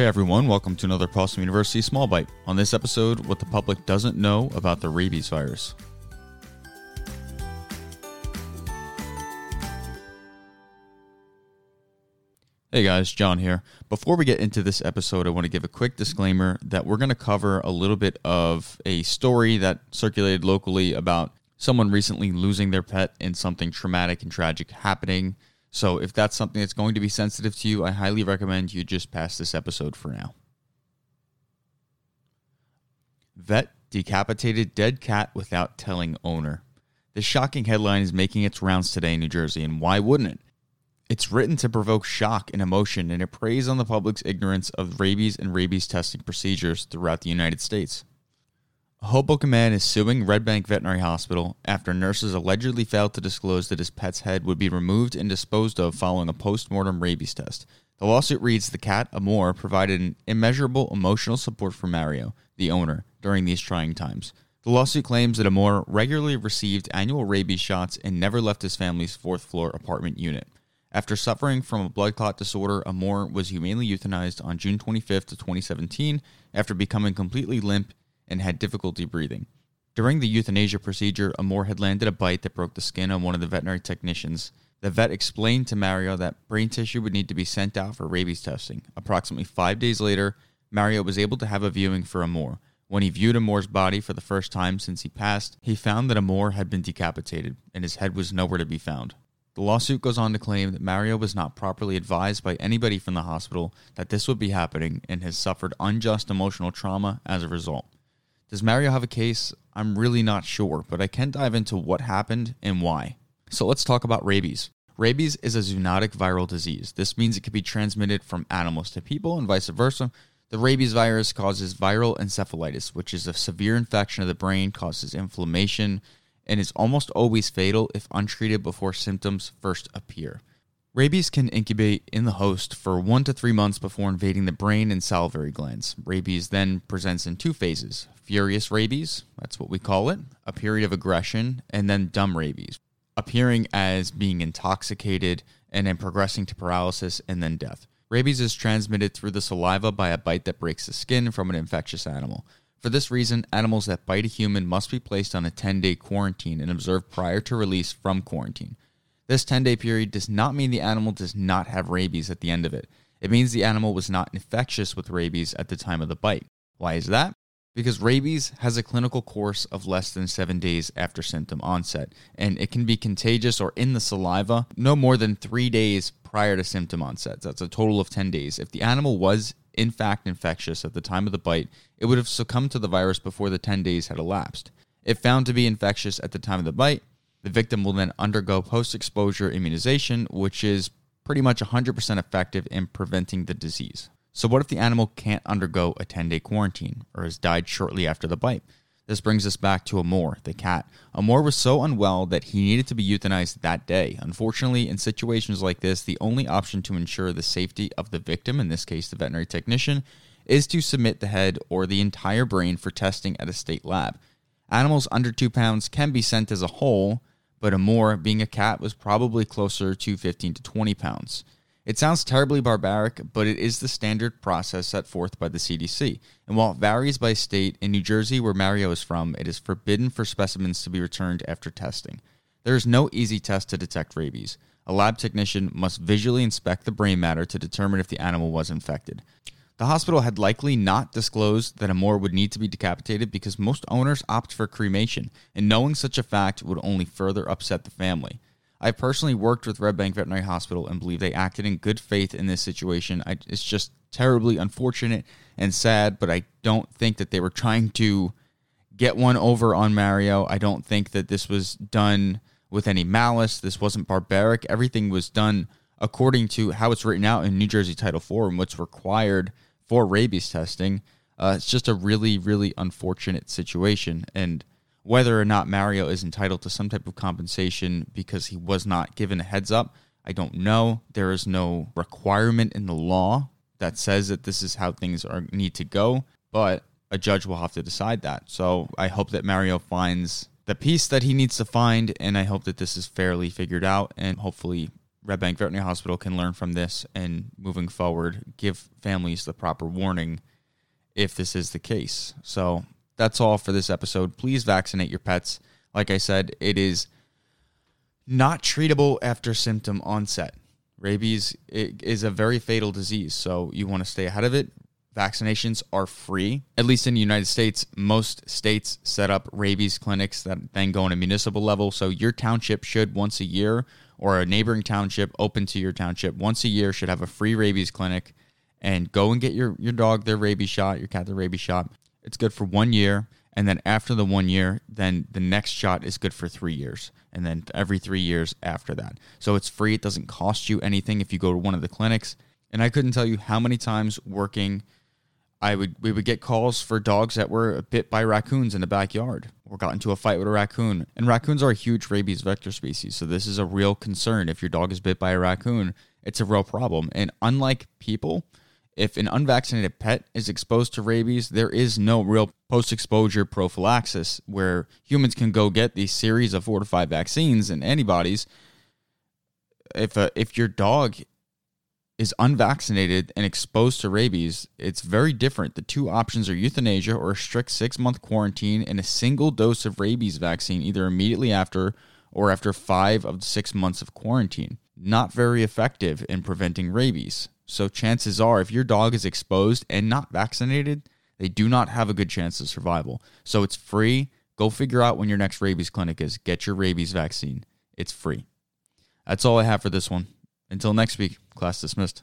Hey everyone, welcome to another Possum University Small Bite. On this episode, what the public doesn't know about the rabies virus. Hey guys, John here. Before we get into this episode, I want to give a quick disclaimer that we're going to cover a little bit of a story that circulated locally about someone recently losing their pet and something traumatic and tragic happening. So, if that's something that's going to be sensitive to you, I highly recommend you just pass this episode for now. Vet decapitated dead cat without telling owner. This shocking headline is making its rounds today in New Jersey, and why wouldn't it? It's written to provoke shock and emotion, and it preys on the public's ignorance of rabies and rabies testing procedures throughout the United States. Hoboken man is suing Red Bank Veterinary Hospital after nurses allegedly failed to disclose that his pet's head would be removed and disposed of following a post-mortem rabies test. The lawsuit reads the cat, Amor, provided an immeasurable emotional support for Mario, the owner, during these trying times. The lawsuit claims that Amor regularly received annual rabies shots and never left his family's fourth floor apartment unit. After suffering from a blood clot disorder, Amor was humanely euthanized on June 25th, 2017, after becoming completely limp and had difficulty breathing. During the euthanasia procedure, Amor had landed a bite that broke the skin on one of the veterinary technicians. The vet explained to Mario that brain tissue would need to be sent out for rabies testing. Approximately five days later, Mario was able to have a viewing for Amor. When he viewed Amor's body for the first time since he passed, he found that Amor had been decapitated and his head was nowhere to be found. The lawsuit goes on to claim that Mario was not properly advised by anybody from the hospital that this would be happening and has suffered unjust emotional trauma as a result. Does Mario have a case? I'm really not sure, but I can dive into what happened and why. So let's talk about rabies. Rabies is a zoonotic viral disease. This means it can be transmitted from animals to people and vice versa. The rabies virus causes viral encephalitis, which is a severe infection of the brain, causes inflammation, and is almost always fatal if untreated before symptoms first appear. Rabies can incubate in the host for one to three months before invading the brain and salivary glands. Rabies then presents in two phases furious rabies, that's what we call it, a period of aggression, and then dumb rabies, appearing as being intoxicated and then progressing to paralysis and then death. Rabies is transmitted through the saliva by a bite that breaks the skin from an infectious animal. For this reason, animals that bite a human must be placed on a 10 day quarantine and observed prior to release from quarantine. This 10 day period does not mean the animal does not have rabies at the end of it. It means the animal was not infectious with rabies at the time of the bite. Why is that? Because rabies has a clinical course of less than seven days after symptom onset, and it can be contagious or in the saliva no more than three days prior to symptom onset. That's a total of 10 days. If the animal was in fact infectious at the time of the bite, it would have succumbed to the virus before the 10 days had elapsed. If found to be infectious at the time of the bite, the victim will then undergo post exposure immunization, which is pretty much 100% effective in preventing the disease. So, what if the animal can't undergo a 10 day quarantine or has died shortly after the bite? This brings us back to Amor, the cat. Amor was so unwell that he needed to be euthanized that day. Unfortunately, in situations like this, the only option to ensure the safety of the victim, in this case the veterinary technician, is to submit the head or the entire brain for testing at a state lab. Animals under 2 pounds can be sent as a whole, but Amor, being a cat, was probably closer to 15 to 20 pounds. It sounds terribly barbaric, but it is the standard process set forth by the CDC. And while it varies by state, in New Jersey, where Mario is from, it is forbidden for specimens to be returned after testing. There is no easy test to detect rabies. A lab technician must visually inspect the brain matter to determine if the animal was infected. The hospital had likely not disclosed that Amor would need to be decapitated because most owners opt for cremation, and knowing such a fact would only further upset the family. I personally worked with Red Bank Veterinary Hospital and believe they acted in good faith in this situation. I, it's just terribly unfortunate and sad, but I don't think that they were trying to get one over on Mario. I don't think that this was done with any malice. This wasn't barbaric. Everything was done according to how it's written out in New Jersey Title IV and what's required for rabies testing. Uh, it's just a really, really unfortunate situation. And whether or not Mario is entitled to some type of compensation because he was not given a heads up, I don't know. There is no requirement in the law that says that this is how things are need to go, but a judge will have to decide that. So I hope that Mario finds the peace that he needs to find, and I hope that this is fairly figured out, and hopefully Red Bank Veterinary Hospital can learn from this and moving forward, give families the proper warning if this is the case. So that's all for this episode. Please vaccinate your pets. Like I said, it is not treatable after symptom onset. Rabies is a very fatal disease, so you want to stay ahead of it. Vaccinations are free. At least in the United States, most states set up rabies clinics that then go on a municipal level. So your township should once a year, or a neighboring township open to your township once a year, should have a free rabies clinic. And go and get your, your dog their rabies shot, your cat their rabies shot. It's good for one year. And then after the one year, then the next shot is good for three years. And then every three years after that. So it's free. It doesn't cost you anything if you go to one of the clinics. And I couldn't tell you how many times working, I would we would get calls for dogs that were bit by raccoons in the backyard or got into a fight with a raccoon. And raccoons are a huge rabies vector species. So this is a real concern. If your dog is bit by a raccoon, it's a real problem. And unlike people, if an unvaccinated pet is exposed to rabies, there is no real post exposure prophylaxis where humans can go get these series of four to five vaccines and antibodies. If, a, if your dog is unvaccinated and exposed to rabies, it's very different. The two options are euthanasia or a strict six month quarantine and a single dose of rabies vaccine, either immediately after or after five of the six months of quarantine. Not very effective in preventing rabies. So chances are, if your dog is exposed and not vaccinated, they do not have a good chance of survival. So it's free. Go figure out when your next rabies clinic is. Get your rabies vaccine. It's free. That's all I have for this one. Until next week, class dismissed.